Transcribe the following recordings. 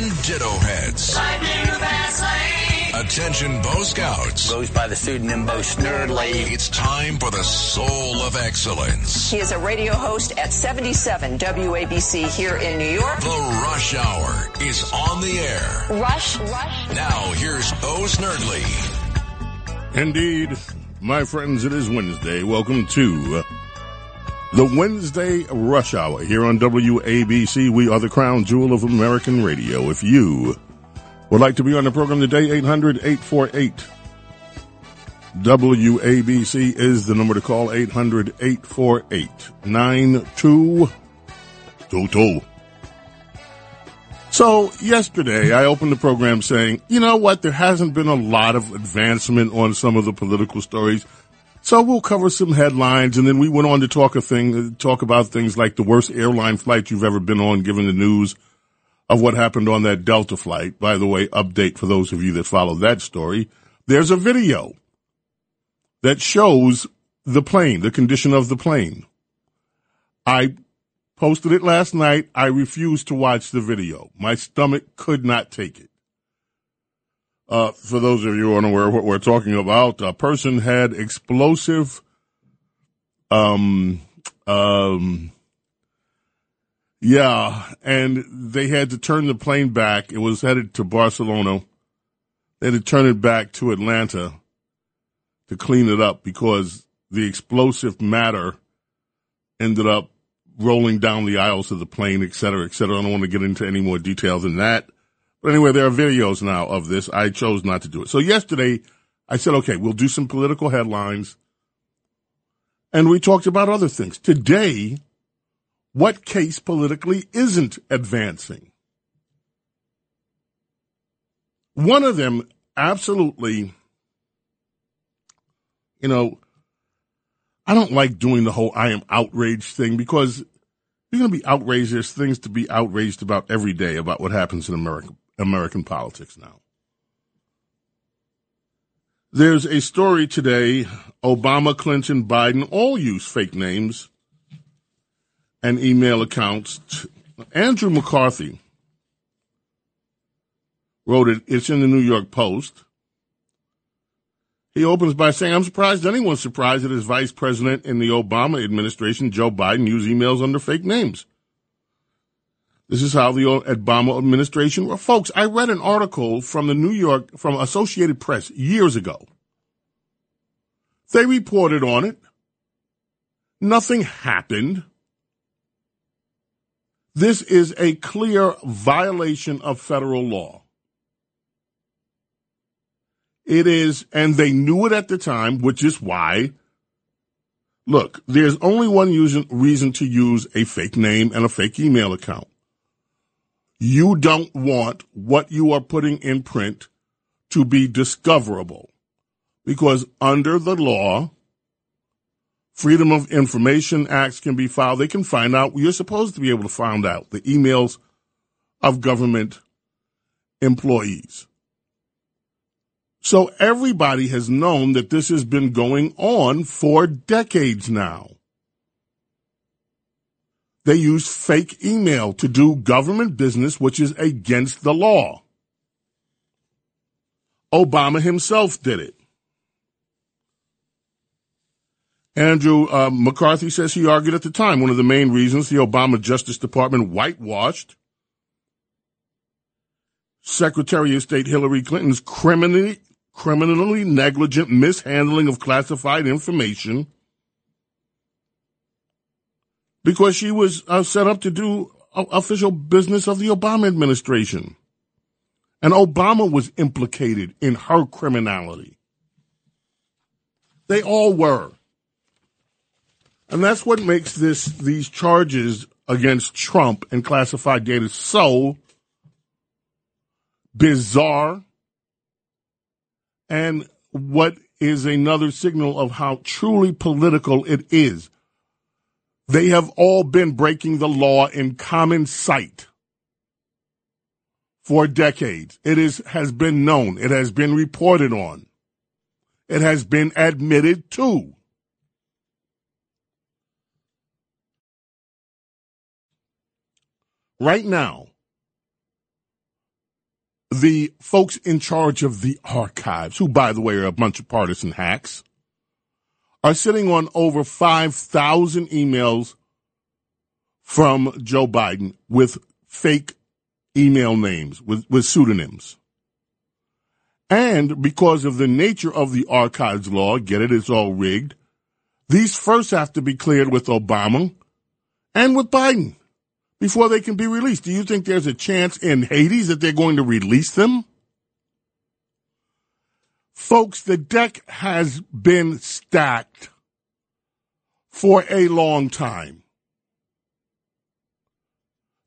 Attention Ditto Heads. Attention Bo Scouts. Goes by the pseudonym Bo Snerdley. It's time for the soul of excellence. He is a radio host at 77 WABC here in New York. The Rush Hour is on the air. Rush, Rush. Now here's Bo Snerdley. Indeed, my friends, it is Wednesday. Welcome to the Wednesday Rush Hour here on WABC. We are the crown jewel of American radio. If you would like to be on the program today, 800 848 WABC is the number to call 800 848 9222. So yesterday I opened the program saying, you know what, there hasn't been a lot of advancement on some of the political stories. So we'll cover some headlines, and then we went on to talk a thing, talk about things like the worst airline flight you've ever been on, given the news of what happened on that Delta flight. By the way, update for those of you that follow that story. There's a video that shows the plane, the condition of the plane. I posted it last night. I refused to watch the video. My stomach could not take it. Uh, for those of you unaware of what we're talking about, a person had explosive, um, um, yeah, and they had to turn the plane back. It was headed to Barcelona. They had to turn it back to Atlanta to clean it up because the explosive matter ended up rolling down the aisles of the plane, et cetera, et cetera. I don't want to get into any more detail than that. But anyway, there are videos now of this. I chose not to do it. So yesterday I said, okay, we'll do some political headlines. And we talked about other things. Today, what case politically isn't advancing? One of them absolutely, you know, I don't like doing the whole I am outraged thing because you're going to be outraged. There's things to be outraged about every day about what happens in America, American politics now. There's a story today Obama, Clinton, Biden all use fake names and email accounts. Andrew McCarthy wrote it, it's in the New York Post. He opens by saying, I'm surprised anyone's surprised that his vice president in the Obama administration, Joe Biden, used emails under fake names. This is how the Obama administration, well, folks, I read an article from the New York, from Associated Press years ago. They reported on it. Nothing happened. This is a clear violation of federal law. It is, and they knew it at the time, which is why, look, there's only one reason to use a fake name and a fake email account. You don't want what you are putting in print to be discoverable because under the law, Freedom of Information Acts can be filed. They can find out. You're supposed to be able to find out the emails of government employees. So everybody has known that this has been going on for decades now. They use fake email to do government business, which is against the law. Obama himself did it. Andrew uh, McCarthy says he argued at the time one of the main reasons the Obama Justice Department whitewashed Secretary of State Hillary Clinton's criminally criminally negligent mishandling of classified information because she was uh, set up to do official business of the Obama administration. And Obama was implicated in her criminality. They all were. And that's what makes this these charges against Trump and classified data so bizarre and what is another signal of how truly political it is. They have all been breaking the law in common sight for decades. It is, has been known. It has been reported on. It has been admitted to. Right now, the folks in charge of the archives, who, by the way, are a bunch of partisan hacks, are sitting on over 5,000 emails from Joe Biden with fake email names, with, with pseudonyms. And because of the nature of the archives law, get it, it's all rigged, these first have to be cleared with Obama and with Biden before they can be released. Do you think there's a chance in Hades that they're going to release them? Folks, the deck has been stacked for a long time.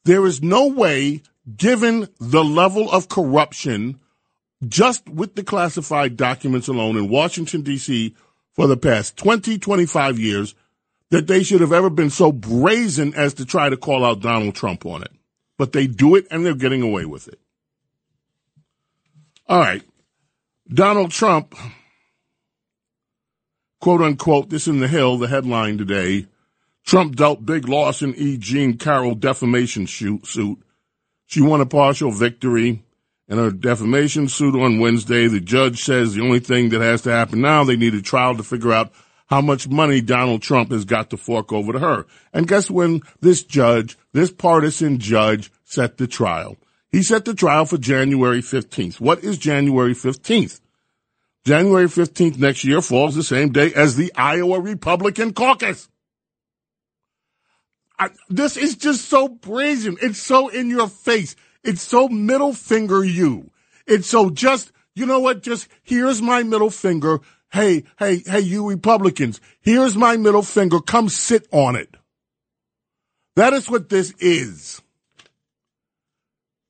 There is no way, given the level of corruption just with the classified documents alone in Washington, D.C. for the past 20, 25 years, that they should have ever been so brazen as to try to call out Donald Trump on it. But they do it and they're getting away with it. All right. Donald Trump, quote unquote, this in the Hill, the headline today. Trump dealt big loss in E. Jean Carroll defamation suit. She won a partial victory in her defamation suit on Wednesday. The judge says the only thing that has to happen now, they need a trial to figure out how much money Donald Trump has got to fork over to her. And guess when this judge, this partisan judge set the trial? He set the trial for January 15th. What is January 15th? January 15th next year falls the same day as the Iowa Republican caucus. I, this is just so brazen. It's so in your face. It's so middle finger you. It's so just, you know what? Just here's my middle finger hey, hey, hey, you Republicans, here's my middle finger. Come sit on it. That is what this is.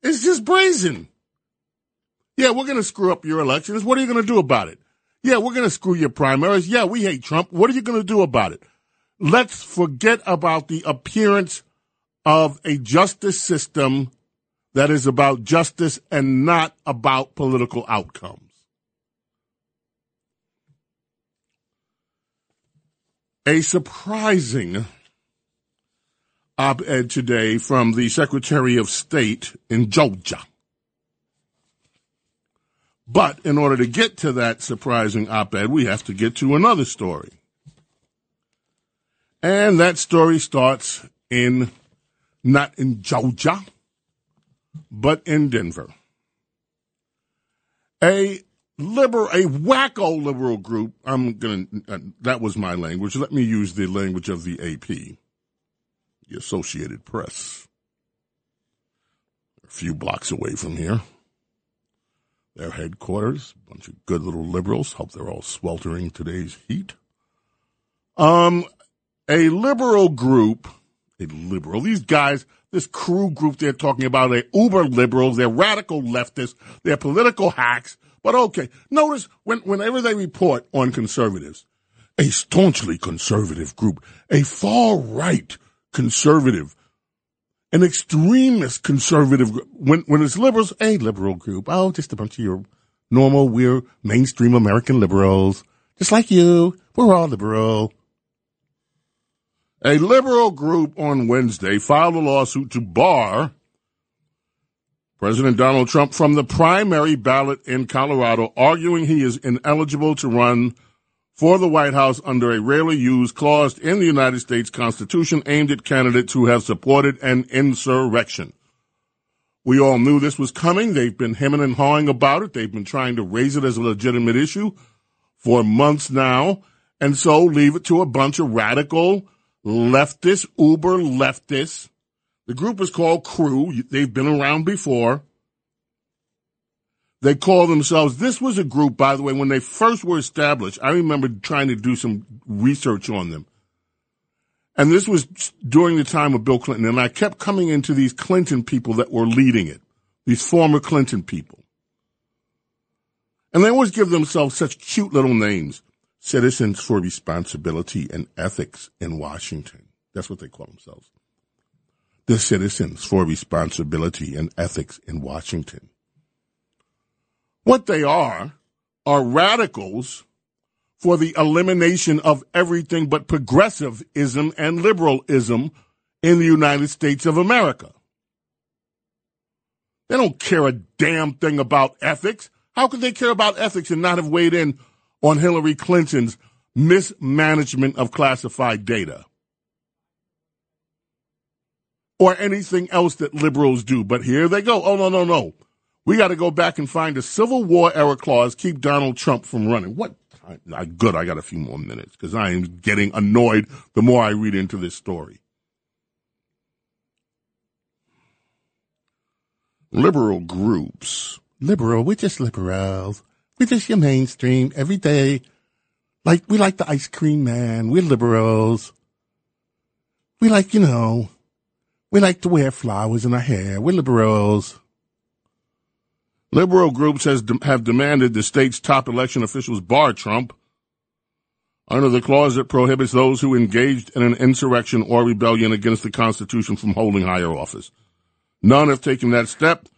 It's just brazen. Yeah, we're going to screw up your elections. What are you going to do about it? Yeah, we're going to screw your primaries. Yeah, we hate Trump. What are you going to do about it? Let's forget about the appearance of a justice system that is about justice and not about political outcomes. a surprising op ed today from the Secretary of State in Georgia. But in order to get to that surprising op ed, we have to get to another story. And that story starts in, not in Georgia, but in Denver. A liberal, a wacko liberal group. I'm to, uh, that was my language. Let me use the language of the AP, the Associated Press. A few blocks away from here. Their headquarters, a bunch of good little liberals. Hope they're all sweltering today's heat. Um, a liberal group, a liberal, these guys, this crew group they're talking about, they're uber liberals, they're radical leftists, they're political hacks, but okay, notice when, whenever they report on conservatives, a staunchly conservative group, a far right conservative, an extremist conservative group, when, when it's liberals, a liberal group, oh, just a bunch of your normal, we're mainstream American liberals, just like you. We're all liberal. A liberal group on Wednesday filed a lawsuit to bar President Donald Trump from the primary ballot in Colorado, arguing he is ineligible to run for the White House under a rarely used clause in the United States Constitution aimed at candidates who have supported an insurrection. We all knew this was coming. They've been hemming and hawing about it. They've been trying to raise it as a legitimate issue for months now. And so leave it to a bunch of radical leftist, uber leftists the group is called Crew. They've been around before. They call themselves, this was a group, by the way, when they first were established. I remember trying to do some research on them. And this was during the time of Bill Clinton. And I kept coming into these Clinton people that were leading it, these former Clinton people. And they always give themselves such cute little names. Citizens for Responsibility and Ethics in Washington. That's what they call themselves. The Citizens for Responsibility and Ethics in Washington. What they are, are radicals for the elimination of everything but progressivism and liberalism in the United States of America. They don't care a damn thing about ethics. How could they care about ethics and not have weighed in on Hillary Clinton's mismanagement of classified data? Or anything else that liberals do. But here they go. Oh, no, no, no. We got to go back and find a Civil War era clause, keep Donald Trump from running. What I, good, I got a few more minutes because I am getting annoyed the more I read into this story. Liberal groups. Liberal, we're just liberals. We're just your mainstream every day. Like, we like the ice cream man. We're liberals. We like, you know, we like to wear flowers in our hair. We're liberals. Liberal groups has, have demanded the state's top election officials bar Trump under the clause that prohibits those who engaged in an insurrection or rebellion against the Constitution from holding higher office. None have taken that step,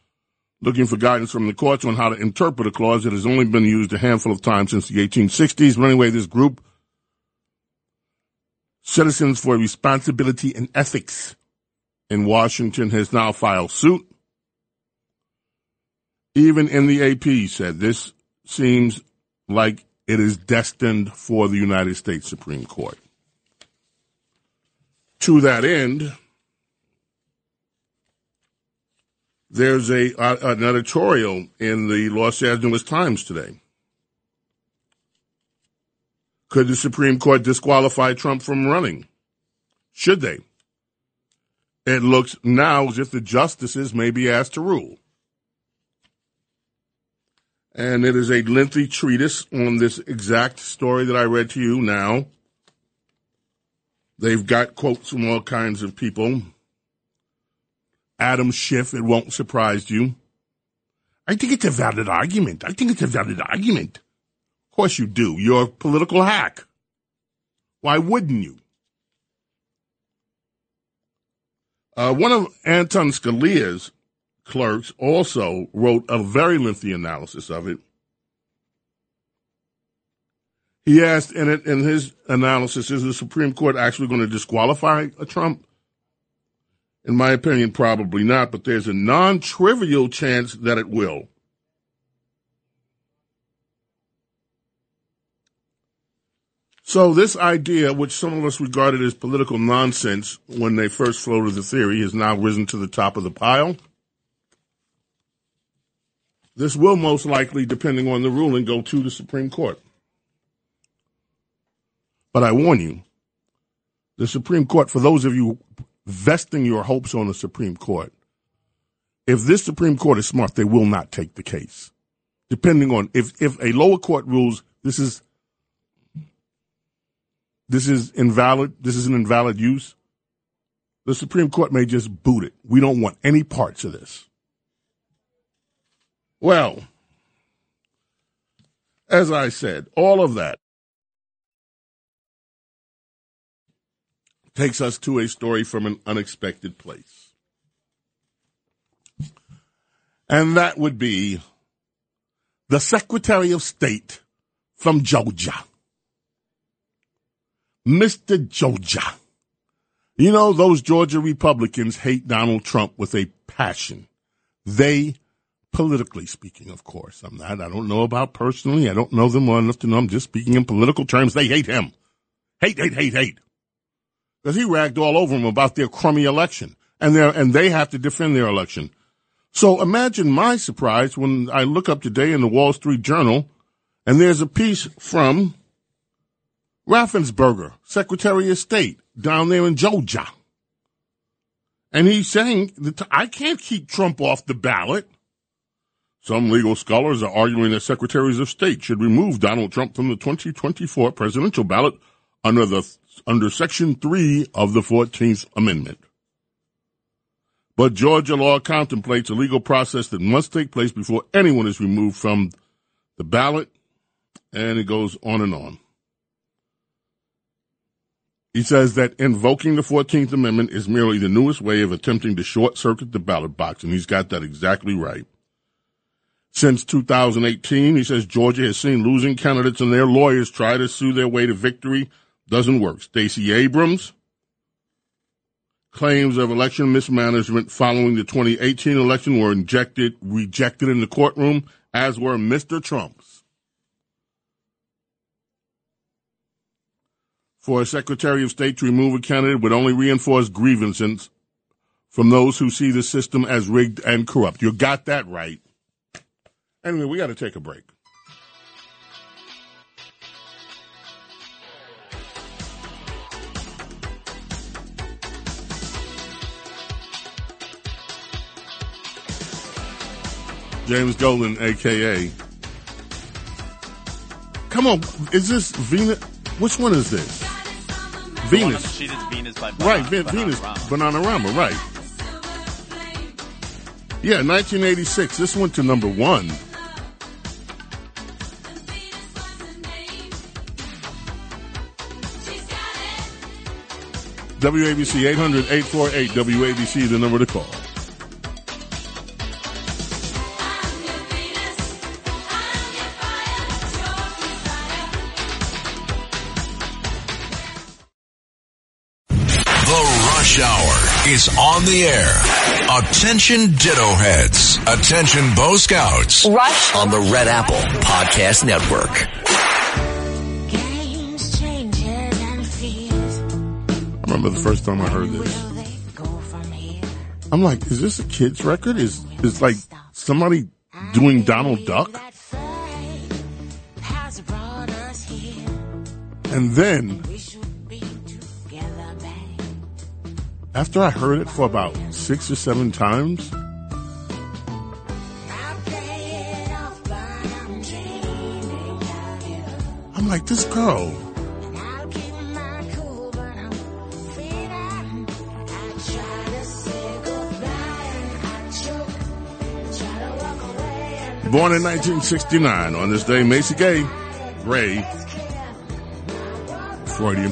looking for guidance from the courts on how to interpret a clause that has only been used a handful of times since the 1860s. But anyway, this group, Citizens for Responsibility and Ethics in Washington, has now filed suit even in the AP said this seems like it is destined for the United States Supreme Court. To that end, there's a, an editorial in the Los Angeles Times today. Could the Supreme Court disqualify Trump from running? Should they? It looks now as if the justices may be asked to rule and it is a lengthy treatise on this exact story that I read to you now. They've got quotes from all kinds of people. Adam Schiff, it won't surprise you. I think it's a valid argument. I think it's a valid argument. Of course you do. You're a political hack. Why wouldn't you? Uh, one of Anton Scalia's clerks also wrote a very lengthy analysis of it. He asked in it in his analysis, is the Supreme Court actually going to disqualify a Trump? In my opinion, probably not, but there's a non-trivial chance that it will. So this idea, which some of us regarded as political nonsense when they first floated the theory, has now risen to the top of the pile. This will most likely, depending on the ruling, go to the Supreme Court. But I warn you, the Supreme Court, for those of you vesting your hopes on the Supreme Court, if this Supreme Court is smart, they will not take the case. Depending on if, if a lower court rules this is this is invalid, this is an invalid use, the Supreme Court may just boot it. We don't want any parts of this. Well, as I said, all of that takes us to a story from an unexpected place. And that would be the Secretary of State from Georgia. Mr. Georgia. You know, those Georgia Republicans hate Donald Trump with a passion. They politically speaking, of course. I'm not, I don't know about personally. I don't know them well enough to know. I'm just speaking in political terms. They hate him. Hate, hate, hate, hate. Because he ragged all over them about their crummy election. And they and they have to defend their election. So imagine my surprise when I look up today in the Wall Street Journal and there's a piece from Raffensperger, Secretary of State, down there in Georgia. And he's saying that I can't keep Trump off the ballot. Some legal scholars are arguing that secretaries of state should remove Donald Trump from the 2024 presidential ballot under the under Section 3 of the 14th Amendment. But Georgia law contemplates a legal process that must take place before anyone is removed from the ballot, and it goes on and on. He says that invoking the 14th Amendment is merely the newest way of attempting to short circuit the ballot box, and he's got that exactly right. Since 2018, he says Georgia has seen losing candidates and their lawyers try to sue their way to victory. Doesn't work. Stacey Abrams claims of election mismanagement following the 2018 election were injected, rejected in the courtroom, as were Mr. Trump's. For a Secretary of State to remove a candidate would only reinforce grievances from those who see the system as rigged and corrupt. You got that right. Anyway, we got to take a break. James Golden, aka. Come on, is this Venus? Which one is this? Venus. She did Venus by Right, Venus, Bananarama, right. Yeah, 1986. This went to number one. WABC 800 848 WABC, is the number to call. The Rush Hour is on the air. Attention Ditto Heads. Attention Bo Scouts. Rush on the Red Apple Podcast Network. I remember the first time I heard this. I'm like, is this a kid's record? Is is like somebody doing Donald Duck? And then after I heard it for about six or seven times. I'm like, this girl, born in 1969, on this day, Macy Gay, Gray, Freudian,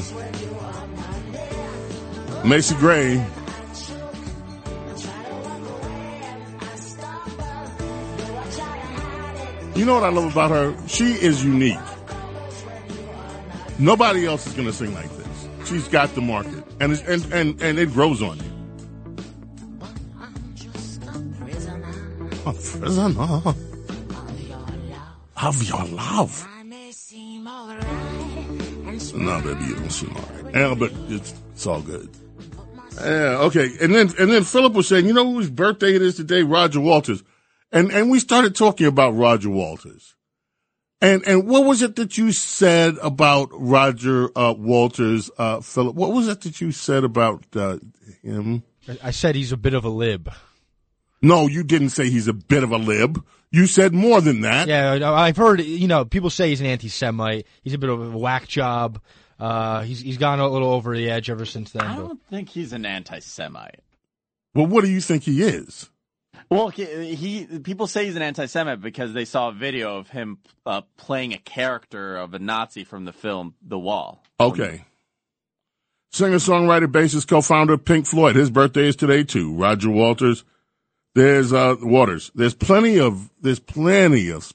Macy Gray, you know what I love about her? She is unique. Nobody else is going to sing like this. She's got the market, and it's, and and and it grows on you. I'm just a prisoner A prisoner of your love. I may seem alright and No, baby, you don't seem all right. Yeah, but it's, it's all good. Yeah, okay. And then and then Philip was saying, you know whose birthday it is today? Roger Walters. And and we started talking about Roger Walters. And and what was it that you said about Roger uh, Walters, uh, Philip? What was it that you said about uh, him? I said he's a bit of a lib. No, you didn't say he's a bit of a lib. You said more than that. Yeah, I- I've heard. You know, people say he's an anti-Semite. He's a bit of a whack job. Uh, he's he's gone a little over the edge ever since then. I don't think he's an anti-Semite. Well, what do you think he is? Well, he, he people say he's an anti-Semite because they saw a video of him uh, playing a character of a Nazi from the film The Wall. Okay. Singer songwriter bassist co founder of Pink Floyd. His birthday is today too. Roger Walters. There's uh Waters. There's plenty of there's plenty of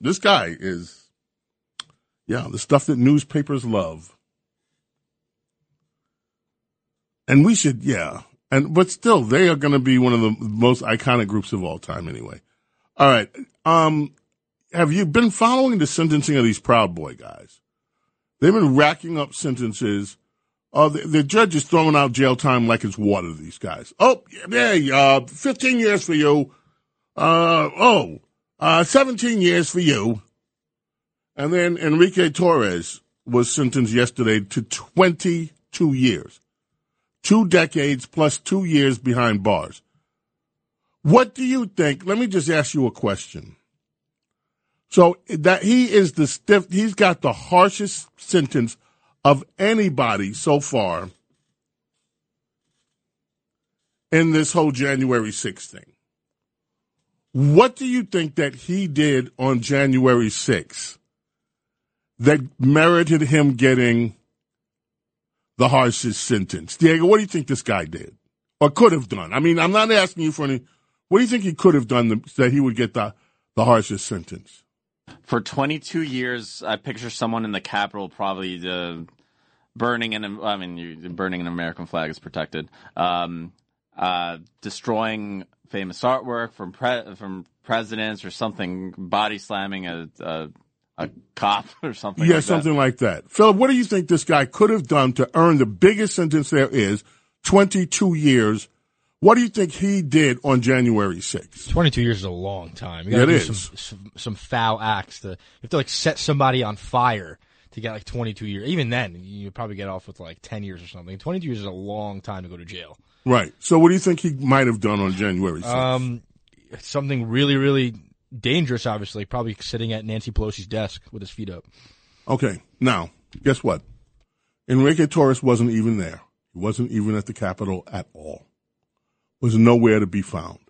this guy is yeah, the stuff that newspapers love. And we should yeah. And but still they are gonna be one of the most iconic groups of all time anyway. All right. Um have you been following the sentencing of these Proud Boy guys? They've been racking up sentences. Uh, the, the judge is throwing out jail time like it's water to these guys. Oh, yeah, uh, 15 years for you. Uh, oh, uh, 17 years for you. And then Enrique Tarrio was sentenced yesterday to 22 years. Two decades plus two years behind bars. What do you think? Let me just ask you a question. So that he is the stiff, he's got the harshest sentence of anybody so far in this whole January 6th thing. What do you think that he did on January 6th that merited him getting the harshest sentence? Diego, what do you think this guy did or could have done? I mean, I'm not asking you for any. What do you think he could have done that he would get the, the harshest sentence? For 22 years, I picture someone in the Capitol probably uh, burning an. I mean, you, burning an American flag is protected. Um, uh, destroying famous artwork from pre- from presidents or something, body slamming a a, a cop or something. Yeah, like something like that. Philip, what do you think this guy could have done to earn the biggest sentence there is 22 years? What do you think he did on January 6th? 22 years is a long time. You Yeah, gotta it do is. Some, some, some foul acts. To, you have to like set somebody on fire to get like 22 years. Even then, you probably get off with like 10 years or something. 22 years is a long time to go to jail. Right. So what do you think he might have done on January 6th? Um, something really, really dangerous. Obviously, probably sitting at Nancy Pelosi's desk with his feet up. okay. Now, guess what? Enrique Tarrio wasn't even there. He wasn't even at the Capitol at all. Was nowhere to be found.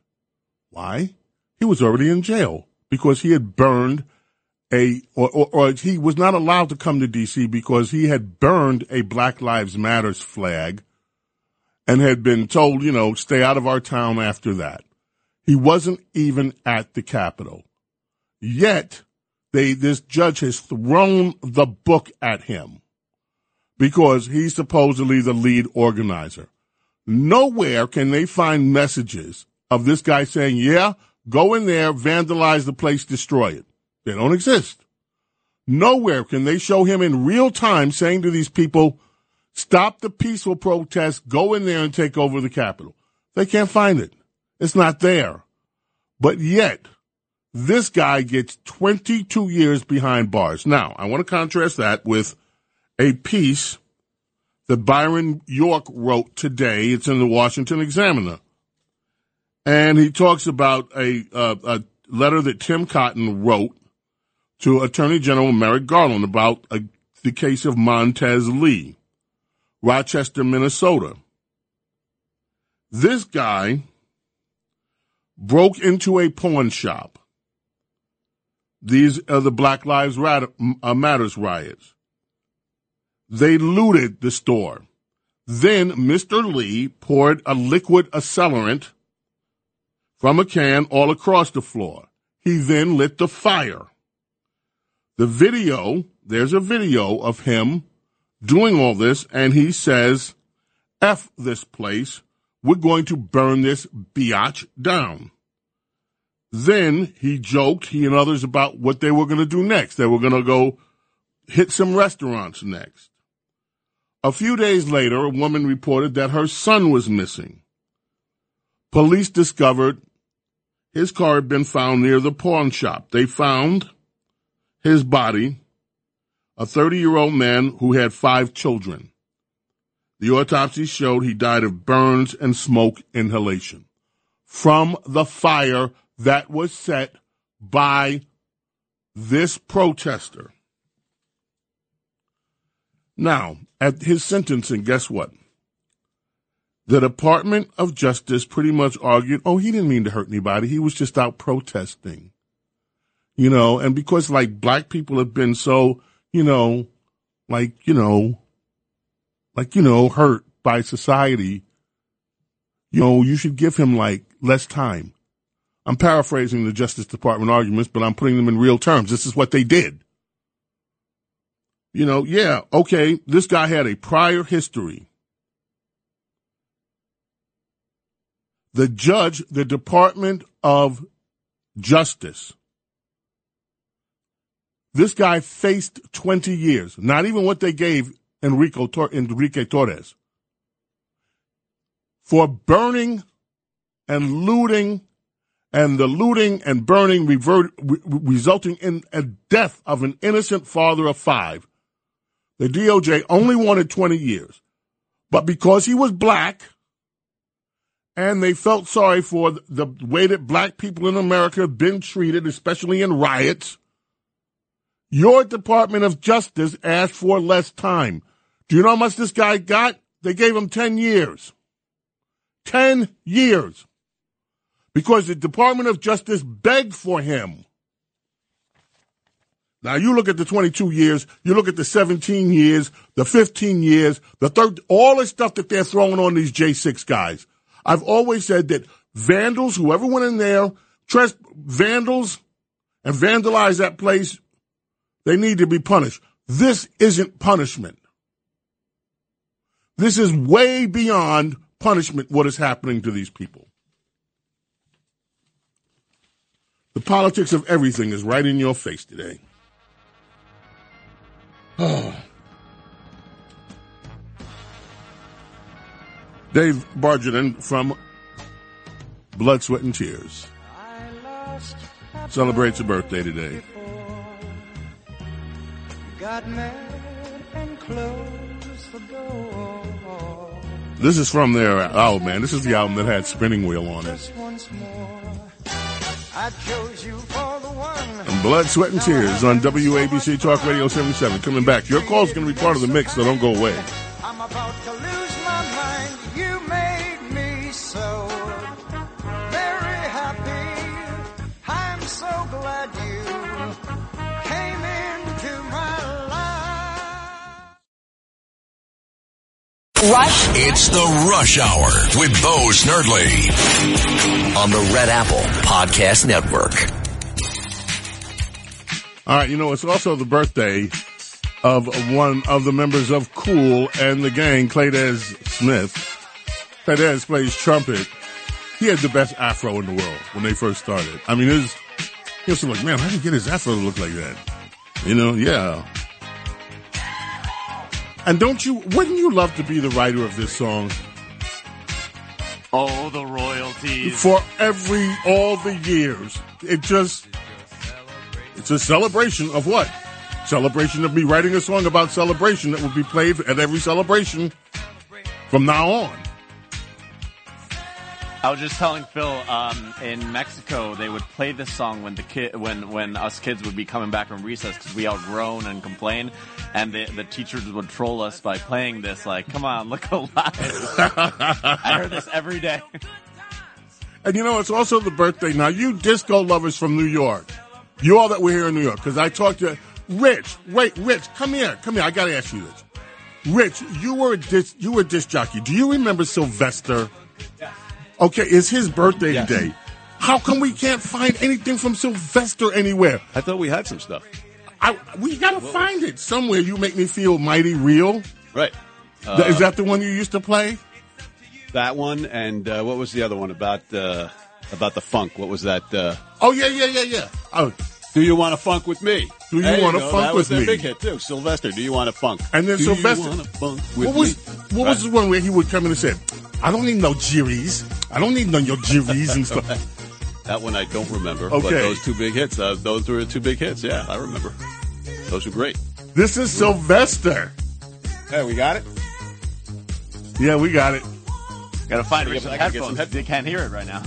Why? He was already in jail because he had burned a, or, or, or he was not allowed to come to D.C. because he had burned a Black Lives Matters flag and had been told, you know, stay out of our town after that. He wasn't even at the Capitol. Yet, they, this judge has thrown the book at him because he's supposedly the lead organizer. Nowhere can they find messages of this guy saying, yeah, go in there, vandalize the place, destroy it. They don't exist. Nowhere can they show him in real time saying to these people, stop the peaceful protest, go in there and take over the Capitol. They can't find it. It's not there. But yet, this guy gets 22 years behind bars. Now, I want to contrast that with a piece that Byron York wrote today. It's in the Washington Examiner. And he talks about a, uh, a letter that Tom Cotton wrote to Attorney General Merrick Garland about uh the case of Montez Lee, Rochester, Minnesota. This guy broke into a pawn shop. These are the Black Lives uh, Matters riots. They looted the store. Then Mr. Lee poured a liquid accelerant from a can all across the floor. He then lit the fire. The video, there's a video of him doing all this, and he says, F this place. We're going to burn this biatch down. Then he joked, he and others, about what they were going to do next. They were going to go hit some restaurants next. A few days later, a woman reported that her son was missing. Police discovered his car had been found near the pawn shop. They found his body, a 30 year old man who had five children. The autopsy showed he died of burns and smoke inhalation from the fire that was set by this protester. Now, at his sentencing, guess what? The Department of Justice pretty much argued, oh, he didn't mean to hurt anybody. He was just out protesting. You know, and because like black people have been so, you know, like, you know, like, you know, hurt by society, you know, you should give him like less time. I'm paraphrasing the Justice Department arguments, but I'm putting them in real terms. This is what they did. You know, yeah, okay, this guy had a prior history. The judge, the Department of Justice, this guy faced 20 years, not even what they gave Enrico, Enrique Tarrio, for burning and looting and the looting and burning revert, re- resulting in a death of an innocent father of five. The DOJ only wanted 20 years. But because he was black and they felt sorry for the way that black people in America have been treated, especially in riots, your Department of Justice asked for less time. Do you know how much this guy got? They gave him 10 years. 10 years. Because the Department of Justice begged for him. Now you look at the 22 years, you look at the 17 years, the 15 years, the third, all the stuff that they're throwing on these J6 guys. I've always said that vandals, whoever went in there, vandals and vandalized that place, they need to be punished. This isn't punishment. This is way beyond punishment what is happening to these people. The politics of everything is right in your face today. Dave Bargeron from Blood, Sweat, and Tears celebrates a birthday today. Got mad and closed the door. This is from their, oh man, this is the album that had Spinning Wheel on it. Just once more. I chose you for the one. And Blood, Sweat, and Tears on WABC Talk Radio 77. Coming back. Your call is going to be part of the mix, so don't go away. Rush. It's the Rush Hour with Bo Snerdley. on the Red Apple Podcast Network. All right, you know, it's also the birthday of one of the members of Kool and the gang, Claydes Smith. Claydes plays trumpet. He had the best afro in the world when they first started. I mean, his, he was like, man, how did he get his afro to look like that? You know, yeah. And don't you, wouldn't you love to be the writer of this song? Oh, the royalties. for every all the years. It just it's a celebration of what? Celebration of me writing a song about celebration that will be played at every celebration from now on. I was just telling Phil, um, in Mexico, they would play this song when the kid, when when us kids would be coming back from recess because we all groan and complain, and the the teachers would troll us by playing this. Like, come on, look alive! I heard this every day. And you know, it's also the birthday. Now, you disco lovers from New York, you all that were here in New York, because I talked to Rich. Wait, Rich, come here, come here. I got to ask you this. Rich, you were a disc, you were a disc jockey. Do you remember Sylvester? Okay, it's his birthday Yes. today. How come we can't find anything from Sylvester anywhere? I thought we had some stuff. I, we gotta find it somewhere. You make me feel mighty real. Right. Th- Is that the one you used to play? That one and uh, what was the other one about uh, about the funk? What was that? Uh, Oh yeah, yeah, yeah, yeah. Oh, do you want to funk with me? Do you There wanna go. funk that was with their me? Big hit too. Sylvester. Do you want to funk? And then do Sylvester- You wanna funk with what was me? what was the one where he would come in and say, "I don't need no jiris. I don't need no your jiris and stuff." That one I don't remember. But Okay. those two big hits. Uh, those were two big hits. Yeah, I remember. Those were great. This is Sylvester. Hey, we got it. Yeah, we got it. Gotta find I it with gotta some get some headphones. headphones. They can't hear it right now.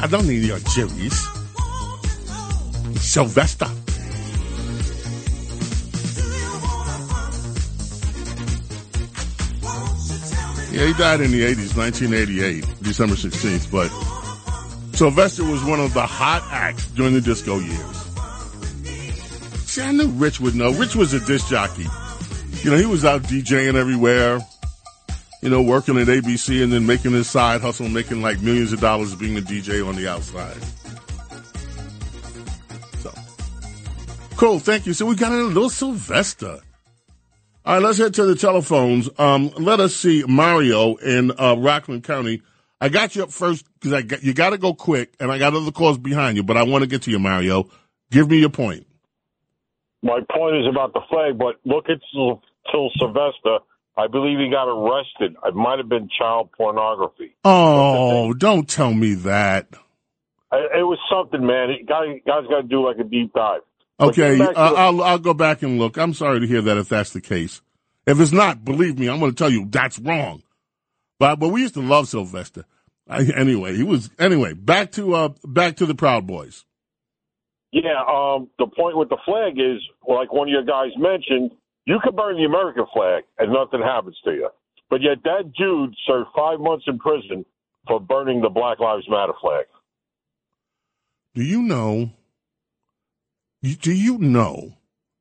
I don't need your jiris. Sylvester. Yeah, he died in the 80s, 1988, December 16th. But Sylvester was one of the hot acts during the disco years. See, I knew Rich would know. Rich was a disc jockey. You know, he was out DJing everywhere, you know, working at ABC and then making his side hustle, making like millions of dollars being a DJ on the outside. So, cool. Thank you. So we got a little Sylvester. All right, let's head to the telephones. Um, let us see Mario in uh, Rockland County. I got you up first because I got, you got to go quick, and I got other calls behind you, but I want to get to you, Mario. Give me your point. My point is about the flag, but look at till Sylvester. I believe he got arrested. It might have been child pornography. Oh, don't tell me that. I, it was something, man. It, guy, guys got to do like a deep dive. But Okay, getting back to uh, I'll I'll go back and look. I'm sorry to hear that if that's the case. If it's not, believe me, I'm going to tell you that's wrong. But but we used to love Sylvester. I, anyway, he was anyway. Back to uh, back to the Proud Boys. Yeah, um, the point with the flag is, like one of your guys mentioned, you can burn the American flag and nothing happens to you. But yet that dude served five months in prison for burning the Black Lives Matter flag. Do you know? Do you know?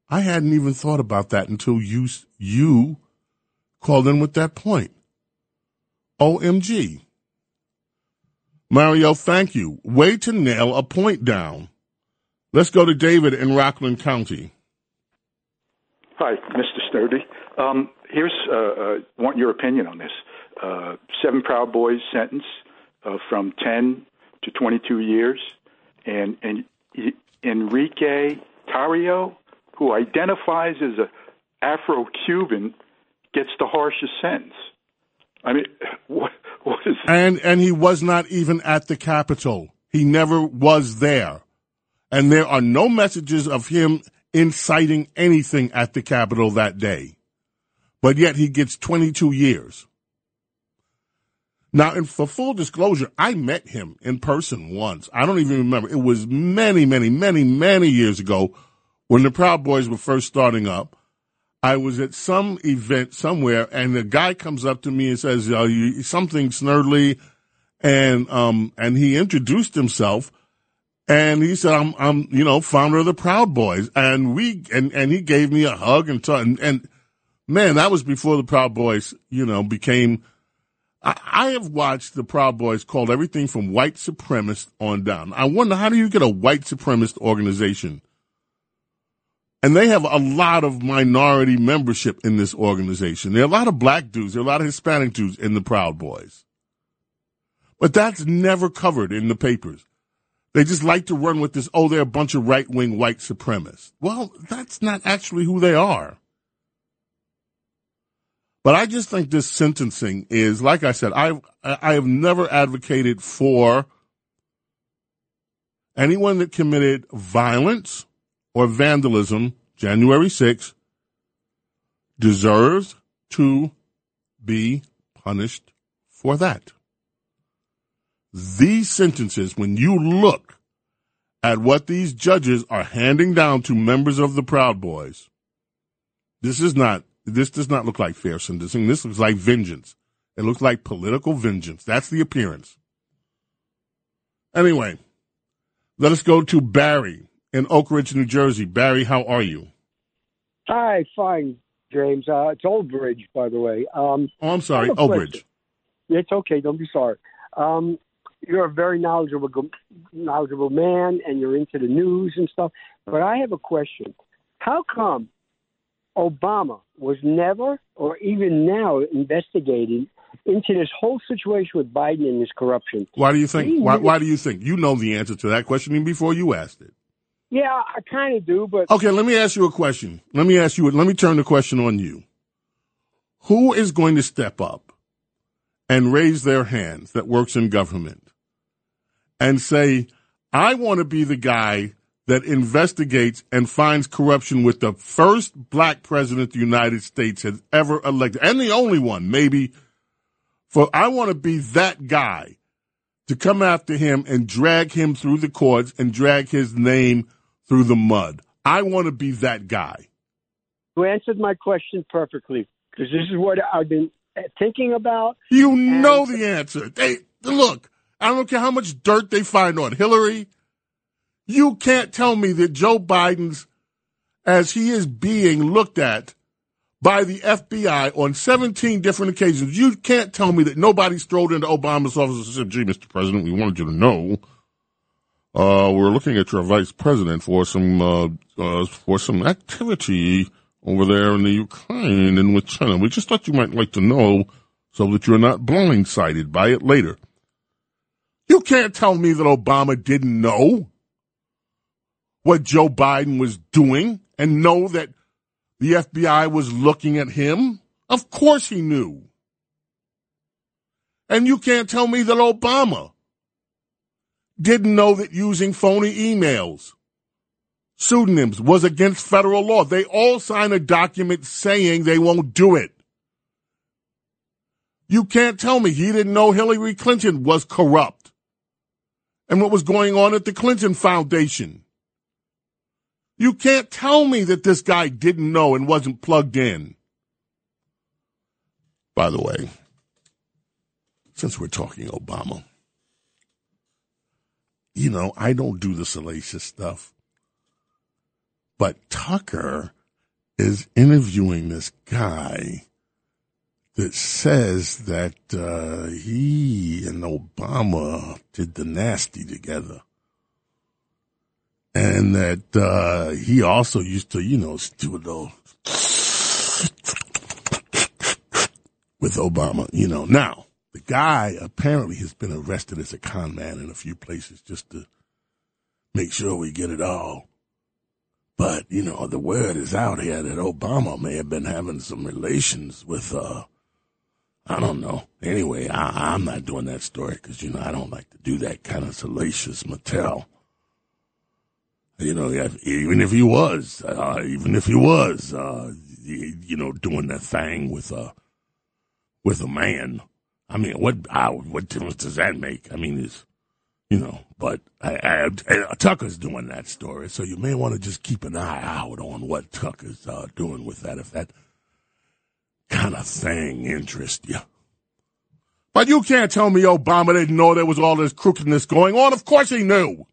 I hadn't even thought about that until you you called in with that point. OMG. Mario, thank you. Way to nail a point down. Let's go to David in Rockland County. Hi, Mr. Sturdy. Um, here's uh, uh, want your opinion on this. Uh, seven Proud Boys sentence uh, from 10 to 22 years, and and Enrique Tarrio, who identifies as a Afro-Cuban, gets the harshest sentence. I mean, what what is And and he was not even at the Capitol. He never was there. And there are no messages of him inciting anything at the Capitol that day. But yet he gets 22 years. Now, and for full disclosure, I met him in person once. I don't even remember. It was many, many, many, many years ago when the Proud Boys were first starting up. I was at some event somewhere, and the guy comes up to me and says, uh, you, "Something Snerdley," and um, and he introduced himself, and he said, "I'm, I'm, you know, founder of the Proud Boys," and we, and and he gave me a hug and t- and, and man, that was before the Proud Boys, you know, became. I, I have watched the Proud Boys called everything from white supremacist on down. I wonder how do you get a white supremacist organization? And they have a lot of minority membership in this organization. There are a lot of black dudes, there are a lot of Hispanic dudes in the Proud Boys. But that's never covered in the papers. They just like to run with this, oh, they're a bunch of right wing white supremacists. Well, that's not actually who they are. But I just think this sentencing is, like I said, I I have never advocated for anyone that committed violence or vandalism January 6th deserves to be punished for that. These sentences, when you look at what these judges are handing down to members of the Proud Boys, this is not, this does not look like fair sentencing. This looks like vengeance. It looks like political vengeance. That's the appearance. Anyway, let us go to Barry in Oak Ridge, New Jersey. Barry, how are you? Hi, fine, James. Uh, it's Old Bridge, by the way. Um, Oh, I'm sorry, I have a Oak. Ridge. Yeah, it's okay. Don't be sorry. Um, you're a very knowledgeable, knowledgeable man, and you're into the news and stuff. But I have a question. How come Obama was never, or even now, investigated into this whole situation with Biden and his corruption? Why do you think? Why, why do you think? You know the answer to that question even before you asked it. Yeah, I kind of do, but Okay, let me ask you a question. Let me ask you. Let me turn the question on you. Who is going to step up and raise their hands that works in government and say, "I want to be the guy that investigates and finds corruption with the first black president the United States has ever elected, and the only one, maybe." For I want to be that guy to come after him and drag him through the courts and drag his name through the mud. I want to be that guy. you answered my question perfectly because this is what I've been thinking about. You know the answer. They look. I don't care how much dirt they find on Hillary. You can't tell me that Joe Biden's, as he is being looked at by the FBI on 17 different occasions, you can't tell me that nobody strolled into Obama's office and said, "Gee, Mr. President, we wanted you to know." Uh, we're looking at your vice president for some uh, uh, for some activity over there in the Ukraine and with China. We just thought you might like to know so that you're not blindsided by it later. You can't tell me that Obama didn't know what Joe Biden was doing and know that the FBI was looking at him. Of course he knew. And you can't tell me that Obama didn't know that using phony emails, pseudonyms was against federal law. They all sign a document saying they won't do it. You can't tell me he didn't know Hillary Clinton was corrupt and what was going on at the Clinton Foundation. You can't tell me that this guy didn't know and wasn't plugged in. By the way, since we're talking Obama, you know, I don't do the salacious stuff, but Tucker is interviewing this guy that says that uh, he and Obama did the nasty together. And that uh, he also used to, you know, do little with Obama, you know. Now, the guy apparently has been arrested as a con man in a few places just to make sure we get it all. But, you know, the word is out here that Obama may have been having some relations with, uh, I don't know. Anyway, I, I'm not doing that story because, you know, I don't like to do that kind of salacious Mattel. You know, even if he was, uh, even if he was, uh, you, you know, doing that thing with, uh, with a man. I mean, what, uh, what difference does that make? I mean, it's, you know, but I, I, I, Tucker's doing that story, so you may want to just keep an eye out on what Tucker's uh, doing with that, if that kind of thing interest you. But you can't tell me Obama didn't know there was all this crookedness going on. Of course he knew.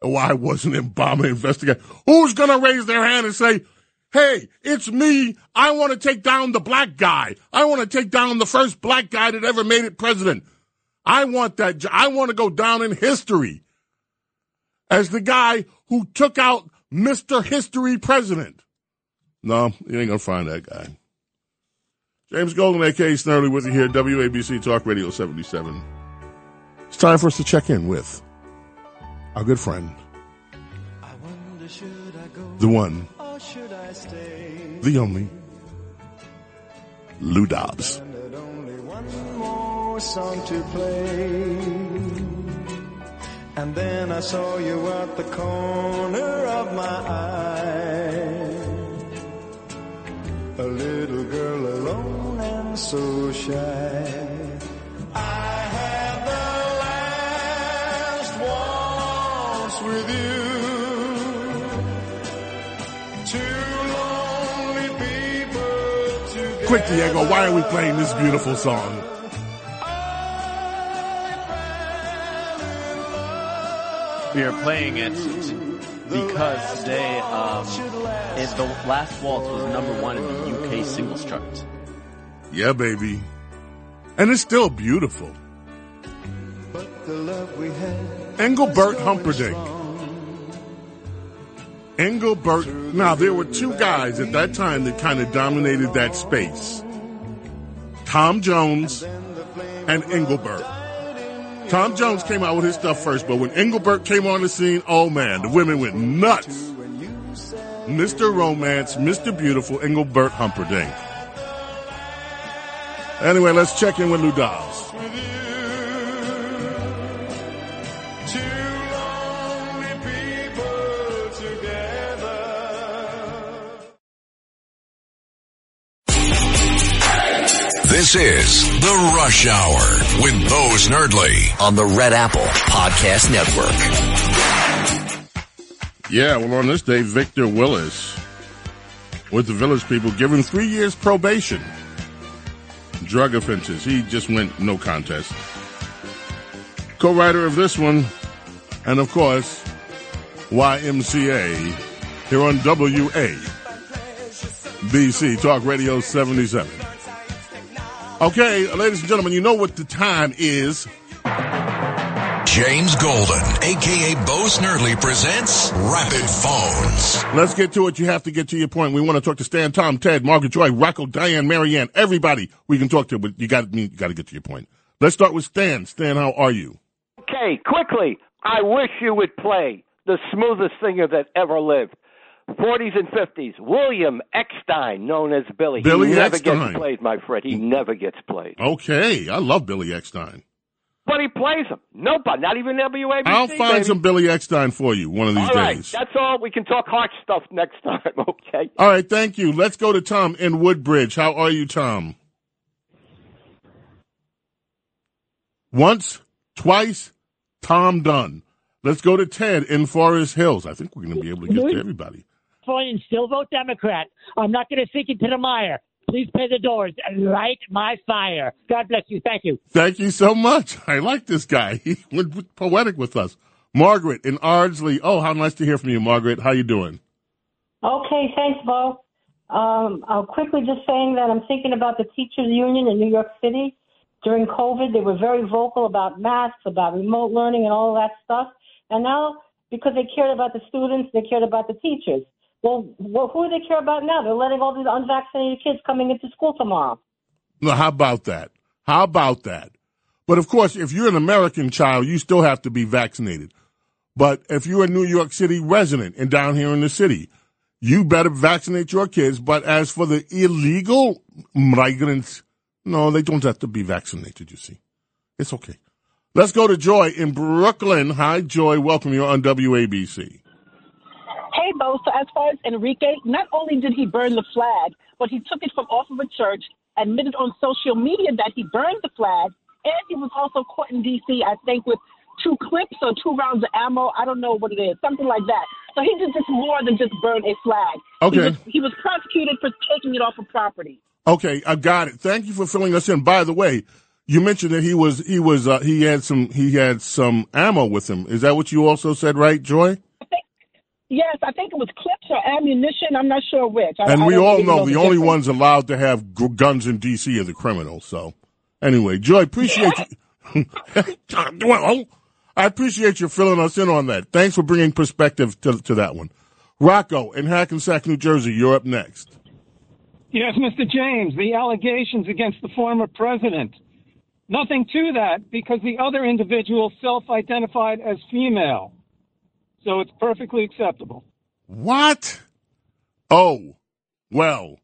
Why wasn't Obama investigating? Who's going to raise their hand and say, hey, it's me. I want to take down the black guy. I want to take down the first black guy that ever made it president. I want that. I want to go down in history as the guy who took out Mr. History President. No, you ain't going to find that guy. James Golden, aka Snerdley, with you here, WABC Talk Radio 77. It's time for us to check in with our good friend, the one, the only, Lou Dobbs. And then I saw you at the corner of my eye. A little girl alone and so shy. I had the last waltz with you. Two lonely people together. Quick, Diego, why are we playing this beautiful song? We are playing it because today um, is the last waltz was number one in the UK singles chart. Yeah, baby. And it's still beautiful. The love we had. Engelbert Humperdinck. Engelbert. Now, there were two guys at that time that kind of dominated that space Tom Jones and Engelbert. Tom Jones came out with his stuff first, but when Engelbert came on the scene, oh man, the women went nuts. Mr. Romance, Mr. Beautiful, Engelbert Humperdinck. Anyway, let's check in with Lou Dobbs. This is The Rush Hour with Bo Snerdley on the Red Apple Podcast Network. Yeah, well, on this day, Victor Willis with the Village People given three years probation. Drug offenses. He just went no contest. Co-writer of this one, and of course, YMCA here on WA. BC Talk Radio 77. Okay, ladies and gentlemen, you know what the time is. James Golden, aka Bo Snerdley, presents Rapid Phones. Let's get to it. You have to get to your point. We want to talk to Stan, Tom, Ted, Margaret, Joy, Rocco, Diane, Marianne, everybody we can talk to, but you got you got to get to your point. Let's start with Stan. Stan, how are you? Okay, quickly. I wish you would play the smoothest singer that ever lived. 40s and 50s. William Eckstine, known as Billy. Billy he never Eckstine. gets played, my friend. He never gets played. Okay, I love Billy Eckstine. But he plays them. Nobody, not even WABC. I'll find baby. some Billy Eckstine for you one of these All right, days. that's all. We can talk hot stuff next time, okay? All right, thank you. Let's go to Tom in Woodbridge. How are you, Tom? Once, twice, Tom done. Let's go to Ted in Forest Hills. I think we're going to be able to get to everybody. and still vote Democrat. I'm not going to sink into the mire. Please pay the doors and light my fire. God bless you. Thank you. Thank you so much. I like this guy. He went poetic with us. Margaret in Ardsley. Oh, how nice to hear from you, Margaret. How you doing? Okay, thanks, Bo. Um, I'll quickly just saying that I'm thinking about the teachers union in New York City. During COVID, they were very vocal about masks, about remote learning, and all that stuff. And now, because they cared about the students, they cared about the teachers. Well, well who do they care about now? They're letting all these unvaccinated kids coming into school tomorrow. No, how about that? How about that? But of course, if you're an American child, you still have to be vaccinated. But if you're a New York City resident and down here in the city, you better vaccinate your kids. But as for the illegal migrants, no, they don't have to be vaccinated, you see. It's okay. Let's go to Joy in Brooklyn. Hi, Joy. Welcome. You're on WABC. Hey, Bo. So as far as Enrique, not only did he burn the flag, but he took it from off of a church, admitted on social media that he burned the flag, and he was also caught in D.C., I think, with two clips or two rounds of ammo. I don't know what it is, something like that. So he did just more than just burn a flag. He Okay. was, he was prosecuted for taking it off of property. Okay, I got it. Thank you for filling us in. By the way, you mentioned that he was he was uh, he had some he had some ammo with him. Is that what you also said, right, Joy? Yes, I think it was clips or ammunition. I'm not sure which. I, And I we don't all really know the only difference. ones allowed to have g- guns in D.C. are the criminals. So, anyway, Joy, appreciate you. well, oh, I appreciate you filling us in on that. Thanks for bringing perspective to to that one. Rocco in Hackensack, New Jersey, you're up next. Yes, Mr. James, the allegations against the former president. Nothing to that because the other individual self identified as female. So it's perfectly acceptable. What? Oh, well,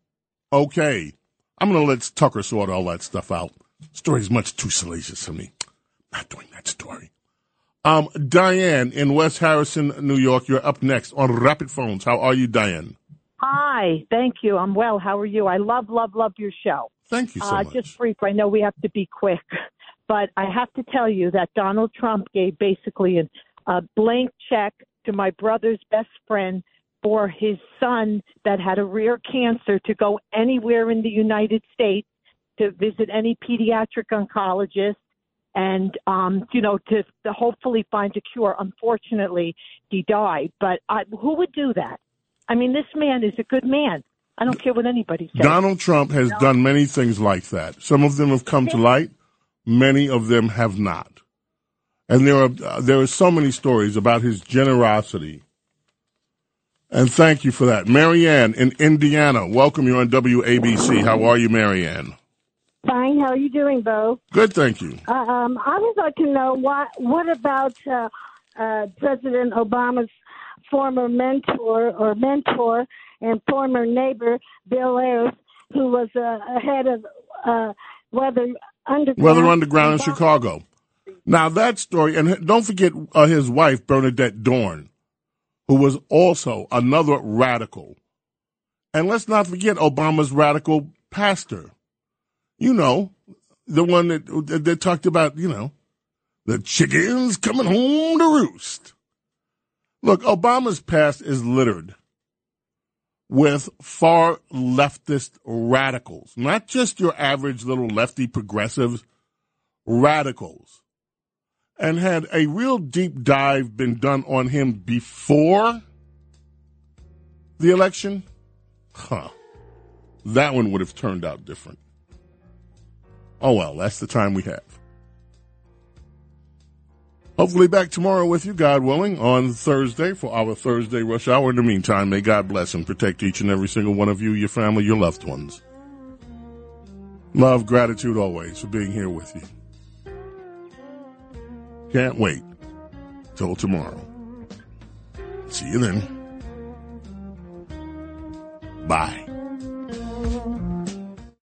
okay. I'm going to let Tucker sort all that stuff out. Story's much too salacious for me. Not doing that story. Um, Diane in West Harrison, New York, you're up next on Rapid Phones. How are you, Diane? Hi, thank you. I'm well. How are you? I love, love, love your show. Thank you so uh, much. Just brief. I know we have to be quick, but I have to tell you that Donald Trump gave basically an, a blank check to my brother's best friend for his son that had a rare cancer to go anywhere in the United States to visit any pediatric oncologist and um you know to, to hopefully find a cure. Unfortunately he died. But I, who would do that? I mean this man is a good man. I don't care what anybody says. Donald Trump has done many things like that. Some of them have come to light. Many of them have not. And there are uh, there are so many stories about his generosity. And thank you for that, Marianne in Indiana. Welcome you on WABC. How are you, Marianne? Fine. How are you doing, Bo? Good, thank you. Uh, um, I would like to know what what about uh, uh, President Obama's former mentor or mentor and former neighbor Bill Ayers, who was uh, head of uh, Weather Underground. Weather Underground in Chicago. Now that story, and don't forget uh, his wife Bernadette Dohrn, who was also another radical. And let's not forget Obama's radical pastor. You know, the one that that, that talked about, you know, the chickens coming home to roost. Look, Obama's past is littered with far leftist radicals, not just your average little lefty progressives, radicals. And had a real deep dive been done on him before the election, huh, that one would have turned out different. Oh well, that's the time we have. Hopefully back tomorrow with you, God willing, on Thursday for our Thursday rush hour. In the meantime, may God bless and protect each and every single one of you, your family, your loved ones. Love, gratitude always for being here with you. Can't wait till tomorrow. See you then. Bye.